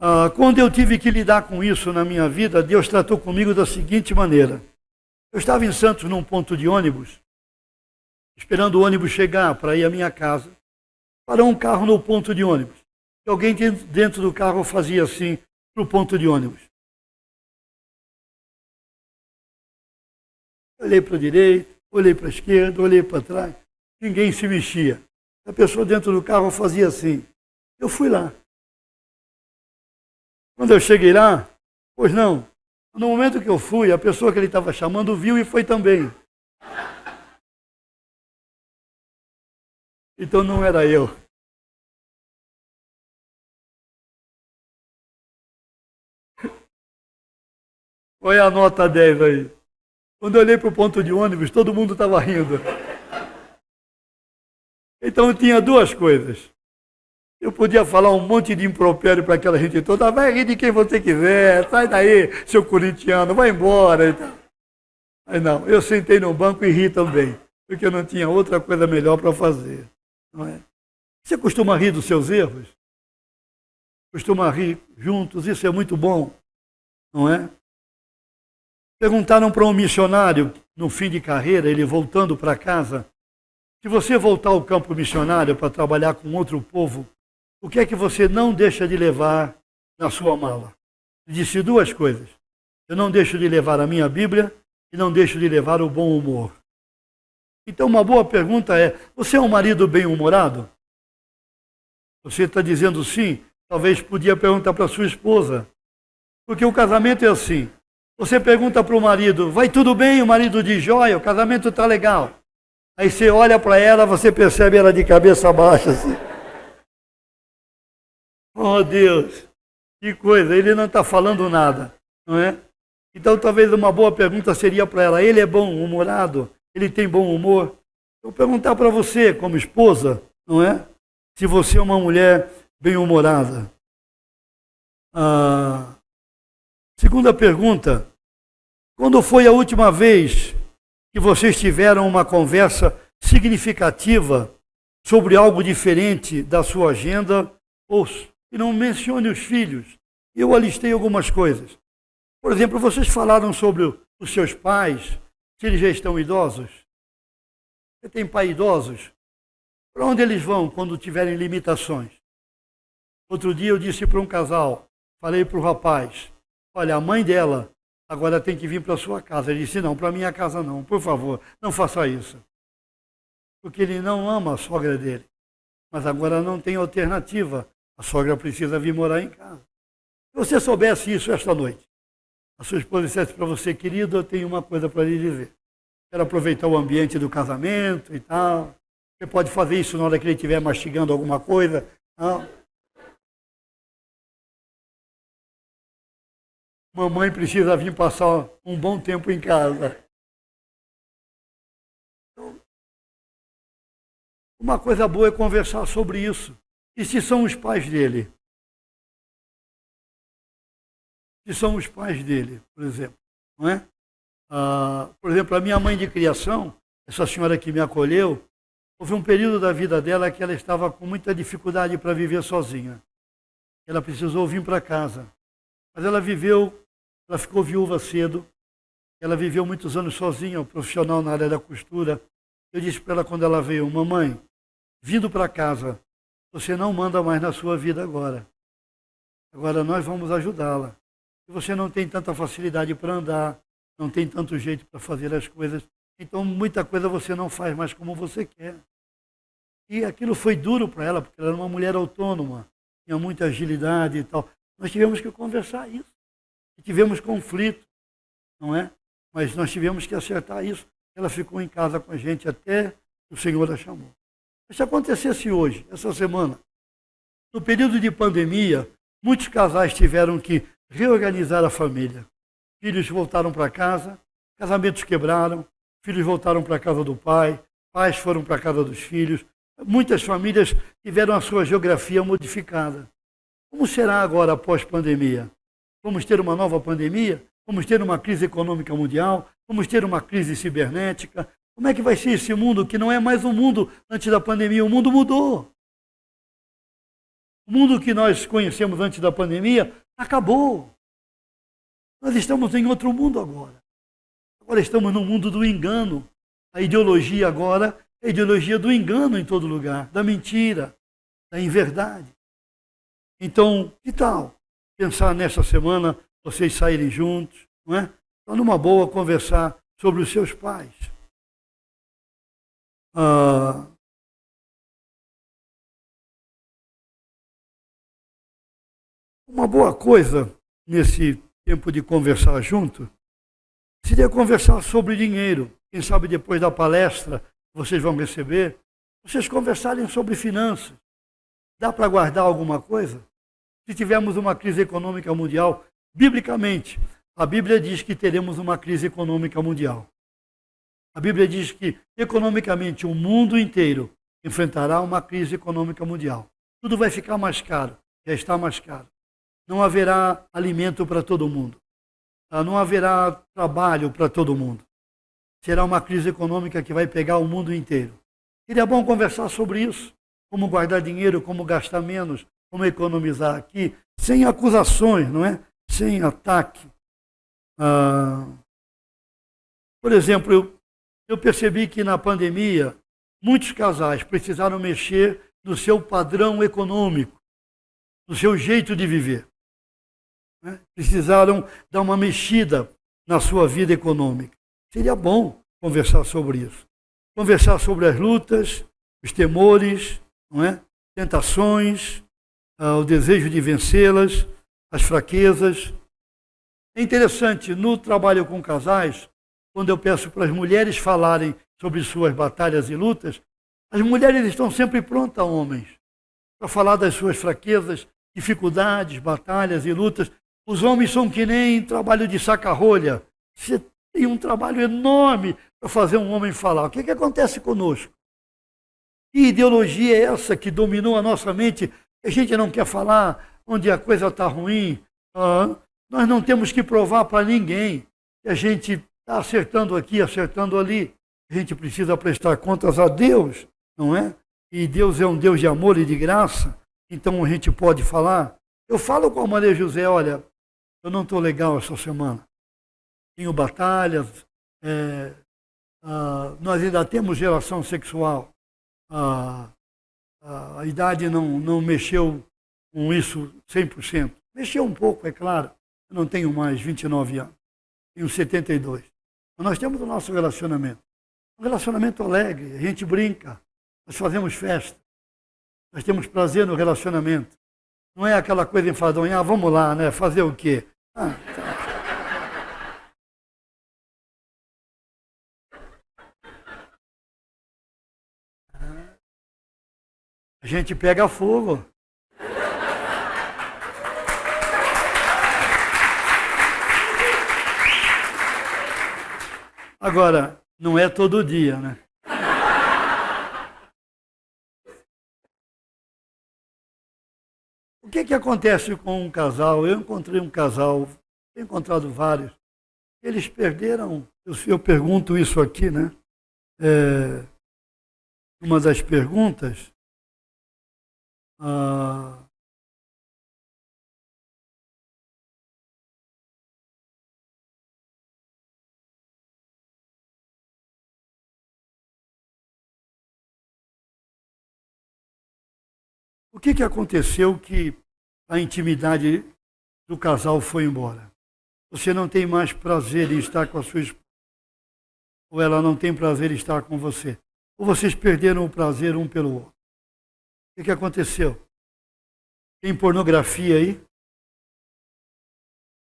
Ah, quando eu tive que lidar com isso na minha vida, Deus tratou comigo da seguinte maneira. Eu estava em Santos num ponto de ônibus, esperando o ônibus chegar para ir à minha casa. Parou um carro no ponto de ônibus. E alguém dentro do carro fazia assim para o ponto de ônibus. Olhei para a direita, olhei para a esquerda, olhei para trás. Ninguém se mexia. A pessoa dentro do carro fazia assim. Eu fui lá. Quando eu cheguei lá, pois não, no momento que eu fui, a pessoa que ele estava chamando viu e foi também. Então não era eu. Olha a nota 10 aí. Quando eu olhei para o ponto de ônibus, todo mundo estava rindo. Então eu tinha duas coisas. Eu podia falar um monte de impropério para aquela gente toda, vai rir de quem você quiser, sai daí, seu corintiano, vai embora. Mas não, eu sentei no banco e ri também, porque eu não tinha outra coisa melhor para fazer. Não é? Você costuma rir dos seus erros? Costuma rir juntos, isso é muito bom, não é? Perguntaram para um missionário, no fim de carreira, ele voltando para casa, se você voltar ao campo missionário para trabalhar com outro povo, o que é que você não deixa de levar na sua mala? Disse duas coisas. Eu não deixo de levar a minha Bíblia e não deixo de levar o bom humor. Então, uma boa pergunta é: você é um marido bem-humorado? Você está dizendo sim? Talvez podia perguntar para sua esposa. Porque o casamento é assim. Você pergunta para o marido, vai tudo bem? O marido diz, joia, o casamento está legal. Aí você olha para ela, você percebe ela de cabeça baixa assim. Oh Deus, que coisa, ele não está falando nada, não é? Então talvez uma boa pergunta seria para ela: ele é bom humorado? Ele tem bom humor? Eu vou perguntar para você, como esposa, não é? Se você é uma mulher bem humorada. Ah, segunda pergunta: quando foi a última vez que vocês tiveram uma conversa significativa sobre algo diferente da sua agenda ou e não mencione os filhos. Eu alistei algumas coisas. Por exemplo, vocês falaram sobre os seus pais, se eles já estão idosos. Você tem pai idosos? Para onde eles vão quando tiverem limitações? Outro dia eu disse para um casal, falei para o rapaz, olha, a mãe dela agora tem que vir para sua casa. Ele disse, não, para minha casa não, por favor, não faça isso. Porque ele não ama a sogra dele. Mas agora não tem alternativa. A sogra precisa vir morar em casa. Se você soubesse isso esta noite, a sua esposa dissesse para você, querido, eu tenho uma coisa para lhe dizer. Quero aproveitar o ambiente do casamento e tal. Você pode fazer isso na hora que ele estiver mastigando alguma coisa. Não. Mamãe precisa vir passar um bom tempo em casa. Uma coisa boa é conversar sobre isso. E se são os pais dele? Se são os pais dele, por exemplo. Não é? Ah, por exemplo, a minha mãe de criação, essa senhora que me acolheu, houve um período da vida dela que ela estava com muita dificuldade para viver sozinha. Ela precisou vir para casa. Mas ela viveu ela ficou viúva cedo. Ela viveu muitos anos sozinha, um profissional na área da costura. Eu disse para ela quando ela veio, mamãe, vindo para casa, você não manda mais na sua vida agora. Agora nós vamos ajudá-la. Se você não tem tanta facilidade para andar, não tem tanto jeito para fazer as coisas, então muita coisa você não faz mais como você quer. E aquilo foi duro para ela, porque ela era uma mulher autônoma, tinha muita agilidade e tal. Nós tivemos que conversar isso. E tivemos conflito, não é? Mas nós tivemos que acertar isso. Ela ficou em casa com a gente até o Senhor a chamou. Se acontecesse hoje, essa semana, no período de pandemia, muitos casais tiveram que reorganizar a família. Filhos voltaram para casa, casamentos quebraram, filhos voltaram para a casa do pai, pais foram para a casa dos filhos. Muitas famílias tiveram a sua geografia modificada. Como será agora após pandemia? Vamos ter uma nova pandemia? Vamos ter uma crise econômica mundial? Vamos ter uma crise cibernética? Como é que vai ser esse mundo que não é mais o um mundo antes da pandemia? O mundo mudou. O mundo que nós conhecemos antes da pandemia acabou. Nós estamos em outro mundo agora. Agora estamos no mundo do engano. A ideologia agora é a ideologia do engano em todo lugar, da mentira, da inverdade. Então, que tal pensar nessa semana vocês saírem juntos, não é? Para numa boa conversar sobre os seus pais. Ah, uma boa coisa nesse tempo de conversar junto seria conversar sobre dinheiro. Quem sabe depois da palestra vocês vão receber, vocês conversarem sobre finanças. Dá para guardar alguma coisa? Se tivermos uma crise econômica mundial, biblicamente, a Bíblia diz que teremos uma crise econômica mundial. A Bíblia diz que, economicamente, o mundo inteiro enfrentará uma crise econômica mundial. Tudo vai ficar mais caro, já está mais caro. Não haverá alimento para todo mundo. Ah, não haverá trabalho para todo mundo. Será uma crise econômica que vai pegar o mundo inteiro. Seria bom conversar sobre isso. Como guardar dinheiro, como gastar menos, como economizar aqui, sem acusações, não é? Sem ataque. Ah, por exemplo, eu, eu percebi que na pandemia muitos casais precisaram mexer no seu padrão econômico, no seu jeito de viver. Né? Precisaram dar uma mexida na sua vida econômica. Seria bom conversar sobre isso. Conversar sobre as lutas, os temores, não é? tentações, ah, o desejo de vencê-las, as fraquezas. É interessante, no trabalho com casais, quando eu peço para as mulheres falarem sobre suas batalhas e lutas, as mulheres estão sempre prontas, homens, para falar das suas fraquezas, dificuldades, batalhas e lutas. Os homens são que nem trabalho de saca-rolha. Você tem um trabalho enorme para fazer um homem falar. O que, que acontece conosco? Que ideologia é essa que dominou a nossa mente a gente não quer falar onde a coisa está ruim. Ah, nós não temos que provar para ninguém que a gente está acertando aqui, acertando ali. A gente precisa prestar contas a Deus, não é? E Deus é um Deus de amor e de graça, então a gente pode falar. Eu falo com a Maria José: olha, eu não estou legal essa semana. Tenho batalhas, é, ah, nós ainda temos relação sexual. Ah, a idade não, não mexeu com isso 100%. Mexeu um pouco, é claro. Eu não tenho mais 29 anos, tenho 72. Mas nós temos o nosso relacionamento. Um relacionamento alegre, a gente brinca, nós fazemos festa, nós temos prazer no relacionamento. Não é aquela coisa enfadonha, ah, vamos lá, né? Fazer o quê? Ah, tá. A gente pega fogo. Agora, não é todo dia, né? O que, que acontece com um casal? Eu encontrei um casal, tenho encontrado vários. Eles perderam, eu, eu pergunto isso aqui, né? É, uma das perguntas, ah, o que, que aconteceu que a intimidade do casal foi embora? Você não tem mais prazer em estar com a sua esposa. Ou ela não tem prazer em estar com você. Ou vocês perderam o prazer um pelo outro. O que, aconteceu? Tem pornografia aí?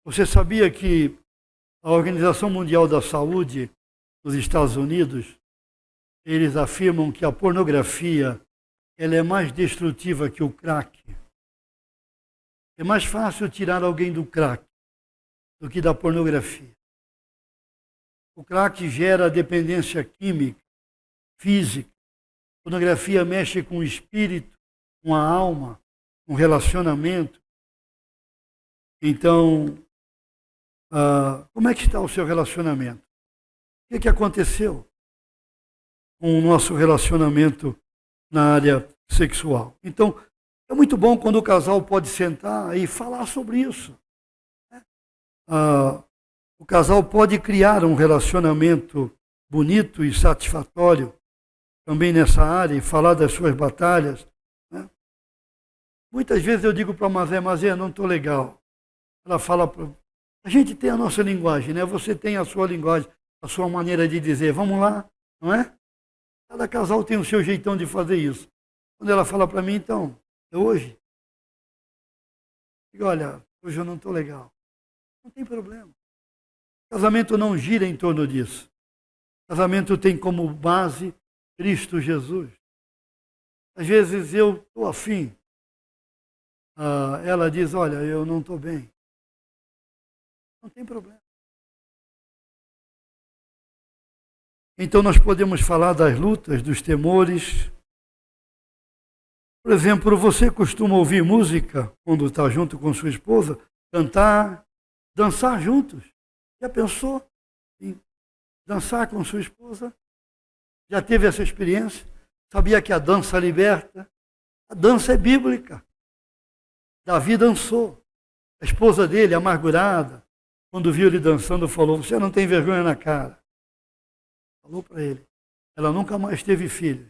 Você sabia que a Organização Mundial da Saúde dos Estados Unidos, eles afirmam que a pornografia ela é mais destrutiva que o crack. É mais fácil tirar alguém do crack do que da pornografia. O crack gera dependência química, física. A pornografia mexe com o espírito, com a alma, o relacionamento. Então, uh, como é que está o seu relacionamento? O que, que aconteceu com o nosso relacionamento na área sexual? Então, é muito bom quando o casal pode sentar e falar sobre isso. Né? Uh, o casal pode criar um relacionamento bonito e satisfatório também nessa área e falar das suas batalhas, Muitas vezes eu digo para a Mazé, Mazé, não estou legal. Ela fala, pra... a gente tem a nossa linguagem, né? Você tem a sua linguagem, a sua maneira de dizer, vamos lá, não é? Cada casal tem o seu jeitão de fazer isso. Quando ela fala para mim, então, é hoje. Digo, olha, hoje eu não estou legal. Não tem problema. Casamento não gira em torno disso. Casamento tem como base Cristo Jesus. Às vezes eu estou afim, ah, ela diz: Olha, eu não estou bem. Não tem problema. Então nós podemos falar das lutas, dos temores. Por exemplo, você costuma ouvir música quando está junto com sua esposa, cantar, dançar juntos. Já pensou em dançar com sua esposa? Já teve essa experiência? Sabia que a dança liberta? A dança é bíblica. Davi dançou. A esposa dele, amargurada, quando viu ele dançando, falou: Você não tem vergonha na cara. Falou para ele. Ela nunca mais teve filhos.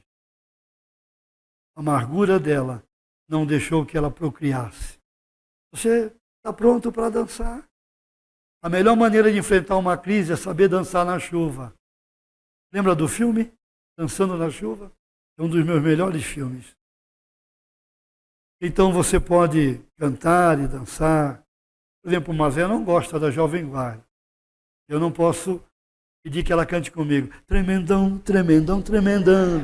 A amargura dela não deixou que ela procriasse. Você está pronto para dançar? A melhor maneira de enfrentar uma crise é saber dançar na chuva. Lembra do filme? Dançando na Chuva? É um dos meus melhores filmes. Então você pode cantar e dançar. Por exemplo, o Mazé não gosta da Jovem Guarda. Eu não posso pedir que ela cante comigo. Tremendão, tremendão, tremendão.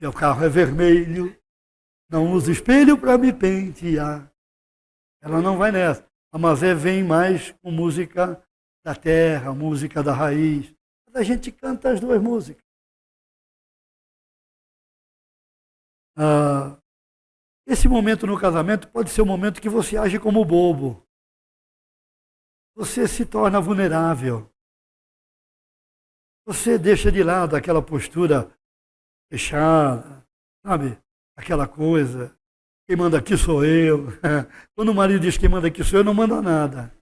Meu carro é vermelho. Não uso espelho para me pentear. Ela não vai nessa. A Mazé vem mais com música da terra, música da raiz. A gente canta as duas músicas. Ah, esse momento no casamento pode ser um momento que você age como bobo. Você se torna vulnerável. Você deixa de lado aquela postura fechada, sabe? Aquela coisa. Quem manda aqui sou eu. Quando o marido diz quem manda aqui sou eu, não manda nada.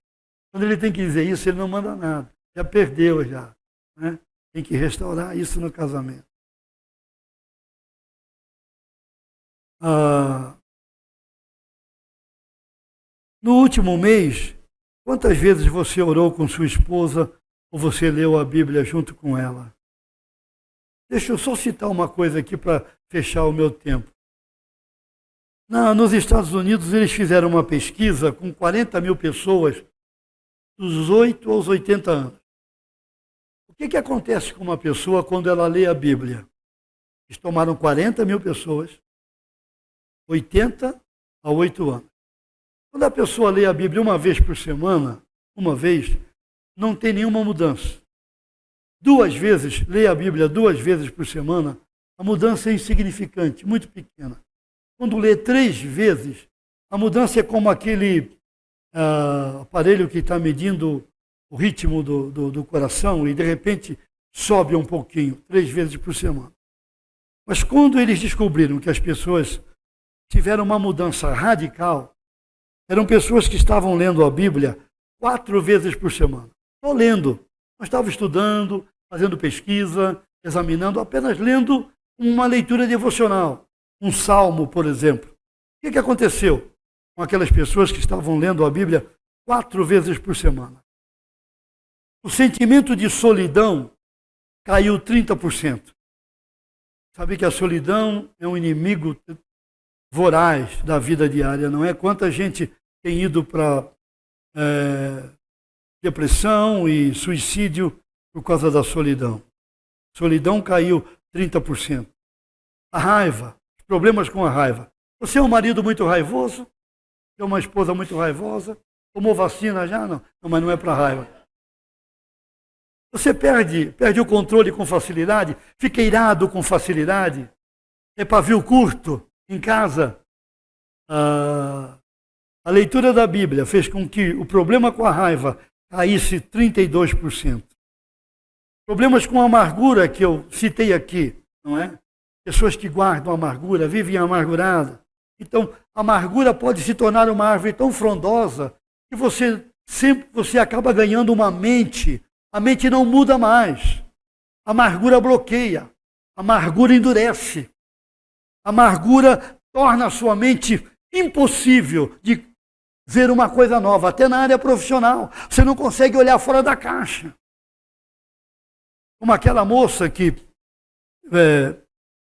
Quando ele tem que dizer isso, ele não manda nada. Já perdeu já. Né? Tem que restaurar isso no casamento. Ah, no último mês, quantas vezes você orou com sua esposa ou você leu a Bíblia junto com ela? Deixa eu só citar uma coisa aqui para fechar o meu tempo. Na, nos Estados Unidos, eles fizeram uma pesquisa com 40 mil pessoas dos 8 aos 80 anos. O que, que acontece com uma pessoa quando ela lê a Bíblia? Eles tomaram 40 mil pessoas, 80 a 8 anos. Quando a pessoa lê a Bíblia uma vez por semana, uma vez, não tem nenhuma mudança. Duas vezes, lê a Bíblia duas vezes por semana, a mudança é insignificante, muito pequena. Quando lê três vezes, a mudança é como aquele uh, aparelho que está medindo o ritmo do, do, do coração e de repente sobe um pouquinho, três vezes por semana. Mas quando eles descobriram que as pessoas tiveram uma mudança radical, eram pessoas que estavam lendo a Bíblia quatro vezes por semana. Só lendo. Não estava estudando, fazendo pesquisa, examinando, apenas lendo uma leitura devocional um salmo, por exemplo. O que, que aconteceu com aquelas pessoas que estavam lendo a Bíblia quatro vezes por semana? O sentimento de solidão caiu 30%. Sabe que a solidão é um inimigo voraz da vida diária, não é? Quanta gente tem ido para é, depressão e suicídio por causa da solidão. Solidão caiu 30%. A raiva, problemas com a raiva. Você é um marido muito raivoso? É uma esposa muito raivosa? Tomou vacina já? Não, não mas não é para raiva. Você perde, perde o controle com facilidade? Fica irado com facilidade? É pavio curto em casa? Ah, a leitura da Bíblia fez com que o problema com a raiva caísse 32%. Problemas com a amargura que eu citei aqui, não é? Pessoas que guardam amargura, vivem amargurada. Então, a amargura pode se tornar uma árvore tão frondosa que você sempre você acaba ganhando uma mente. A mente não muda mais. A amargura bloqueia. A amargura endurece. Amargura torna a sua mente impossível de ver uma coisa nova, até na área profissional. Você não consegue olhar fora da caixa. Como aquela moça que é,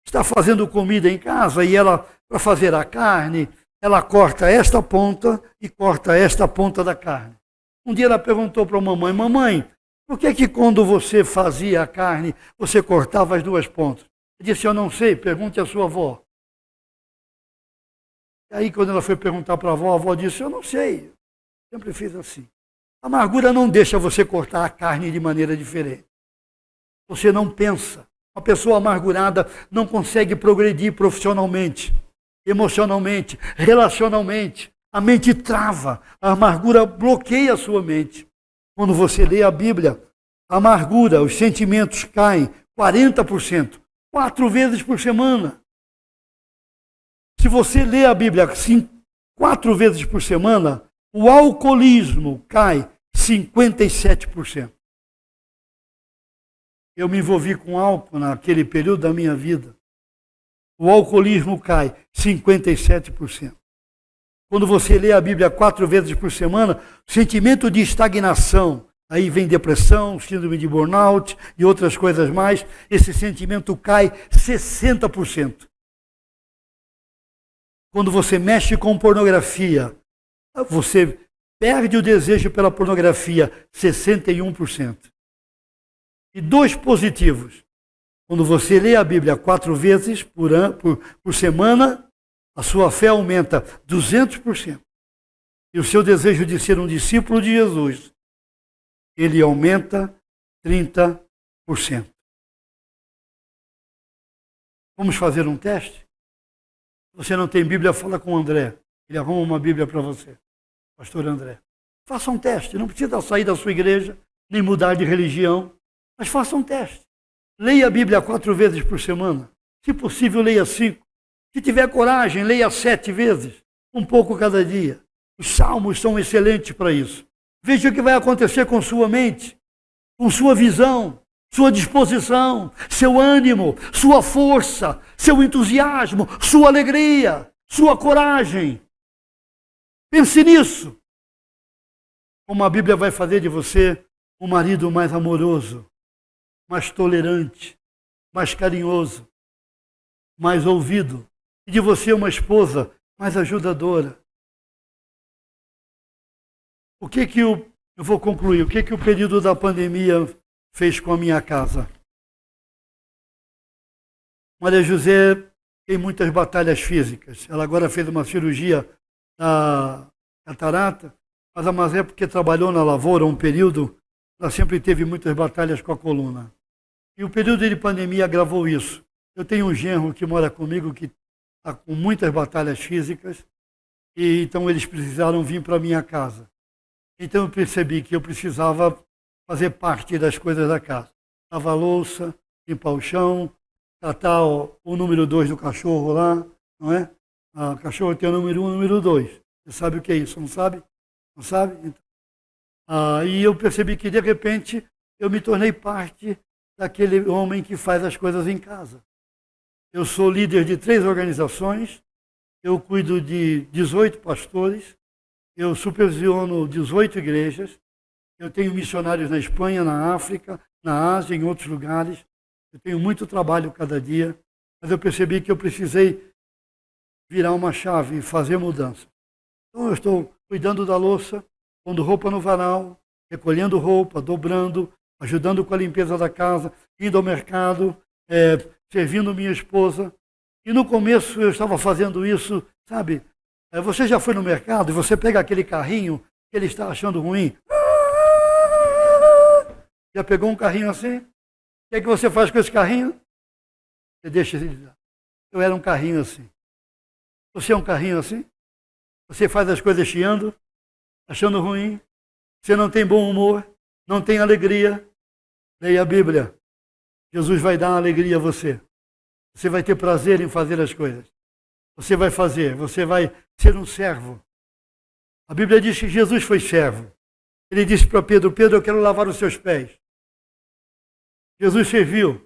está fazendo comida em casa e ela, para fazer a carne, ela corta esta ponta e corta esta ponta da carne. Um dia ela perguntou para a mamãe: Mamãe, por que, que quando você fazia a carne, você cortava as duas pontas? Eu disse: Eu não sei, pergunte à sua avó. Aí, quando ela foi perguntar para a avó, a avó disse: Eu não sei, sempre fiz assim. A amargura não deixa você cortar a carne de maneira diferente. Você não pensa. Uma pessoa amargurada não consegue progredir profissionalmente, emocionalmente, relacionalmente. A mente trava, a amargura bloqueia a sua mente. Quando você lê a Bíblia, a amargura, os sentimentos caem 40%, quatro vezes por semana. Se você lê a Bíblia assim, quatro vezes por semana, o alcoolismo cai 57%. Eu me envolvi com álcool naquele período da minha vida. O alcoolismo cai 57%. Quando você lê a Bíblia quatro vezes por semana, sentimento de estagnação, aí vem depressão, síndrome de burnout e outras coisas mais, esse sentimento cai 60%. Quando você mexe com pornografia, você perde o desejo pela pornografia, 61% e dois positivos. Quando você lê a Bíblia quatro vezes por, ano, por, por semana, a sua fé aumenta 200%. E o seu desejo de ser um discípulo de Jesus, ele aumenta 30%. Vamos fazer um teste? Você não tem Bíblia, fala com o André. Ele arruma uma Bíblia para você. Pastor André. Faça um teste. Não precisa sair da sua igreja, nem mudar de religião. Mas faça um teste. Leia a Bíblia quatro vezes por semana. Se possível, leia cinco. Se tiver coragem, leia sete vezes, um pouco cada dia. Os salmos são excelentes para isso. Veja o que vai acontecer com sua mente, com sua visão, sua disposição, seu ânimo, sua força, seu entusiasmo, sua alegria. sua coragem. Pense nisso. Como a Bíblia vai fazer de você um marido mais amoroso, mais tolerante, mais carinhoso, mais ouvido. E de você uma esposa mais ajudadora. O que que o, eu vou concluir, o que que o período da pandemia fez com a minha casa? Maria José tem muitas batalhas físicas. Ela agora fez uma cirurgia na catarata, mas a Mazé, porque trabalhou na lavoura um período, ela sempre teve muitas batalhas com a coluna. E o período de pandemia agravou isso. Eu tenho um genro que mora comigo que está com muitas batalhas físicas, e então eles precisaram vir para minha casa. Então eu percebi que eu precisava fazer parte das coisas da casa. Lavar louça, limpar o chão, tratar o, o número dois do cachorro lá, não é? O cachorro tem o número um o número dois. Você sabe o que é isso, não sabe? Não sabe? Então, ah, e eu percebi que, de repente, eu me tornei parte daquele homem que faz as coisas em casa. Eu sou líder de três organizações, eu cuido de 18 pastores, eu supervisiono 18 igrejas, eu tenho missionários na Espanha, na África, na Ásia, em outros lugares. Eu tenho muito trabalho cada dia, mas eu percebi que eu precisei virar uma chave e fazer mudança. Então eu estou cuidando da louça, pondo roupa no varal, recolhendo roupa, dobrando, ajudando com a limpeza da casa, indo ao mercado, é, servindo minha esposa. E no começo eu estava fazendo isso, sabe? É, você já foi no mercado e você pega aquele carrinho que ele está achando ruim. Já pegou um carrinho assim? O que, é que você faz com esse carrinho? Você deixa ele. Eu era um carrinho assim. Você é um carrinho assim? Você faz as coisas chiando, achando ruim. Você não tem bom humor, não tem alegria. Leia a Bíblia. Jesus vai dar uma alegria a você. Você vai ter prazer em fazer as coisas. Você vai fazer, você vai ser um servo. A Bíblia diz que Jesus foi servo. Ele disse para Pedro: Pedro, eu quero lavar os seus pés. Jesus serviu.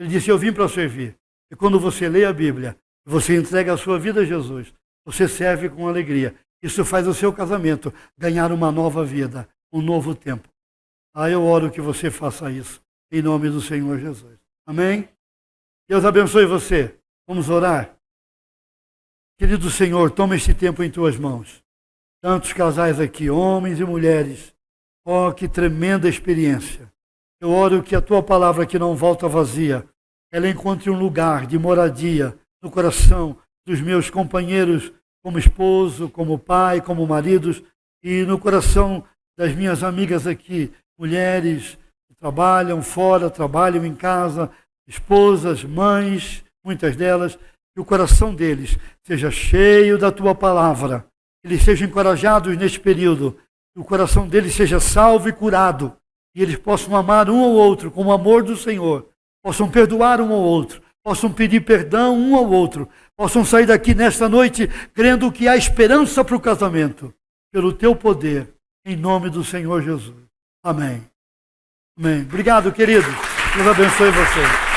Ele disse: Eu vim para servir. E quando você lê a Bíblia, você entrega a sua vida a Jesus, você serve com alegria. Isso faz o seu casamento ganhar uma nova vida, um novo tempo. Ah, eu oro que você faça isso, em nome do Senhor Jesus. Amém? Deus abençoe você. Vamos orar. Querido Senhor, toma este tempo em tuas mãos. Tantos casais aqui, homens e mulheres. Oh, que tremenda experiência. Eu oro que a tua palavra que não volta vazia, ela encontre um lugar de moradia no coração dos meus companheiros como esposo, como pai, como maridos e no coração das minhas amigas aqui, mulheres que trabalham fora, trabalham em casa, esposas, mães, muitas delas, que o coração deles seja cheio da tua palavra, que eles sejam encorajados neste período, que o coração deles seja salvo e curado, e eles possam amar um ao outro com o amor do Senhor, possam perdoar um ao outro, possam pedir perdão um ao outro, possam sair daqui nesta noite crendo que há esperança para o casamento, pelo teu poder, em nome do Senhor Jesus. Amém. Amém. Obrigado, queridos. Deus abençoe vocês.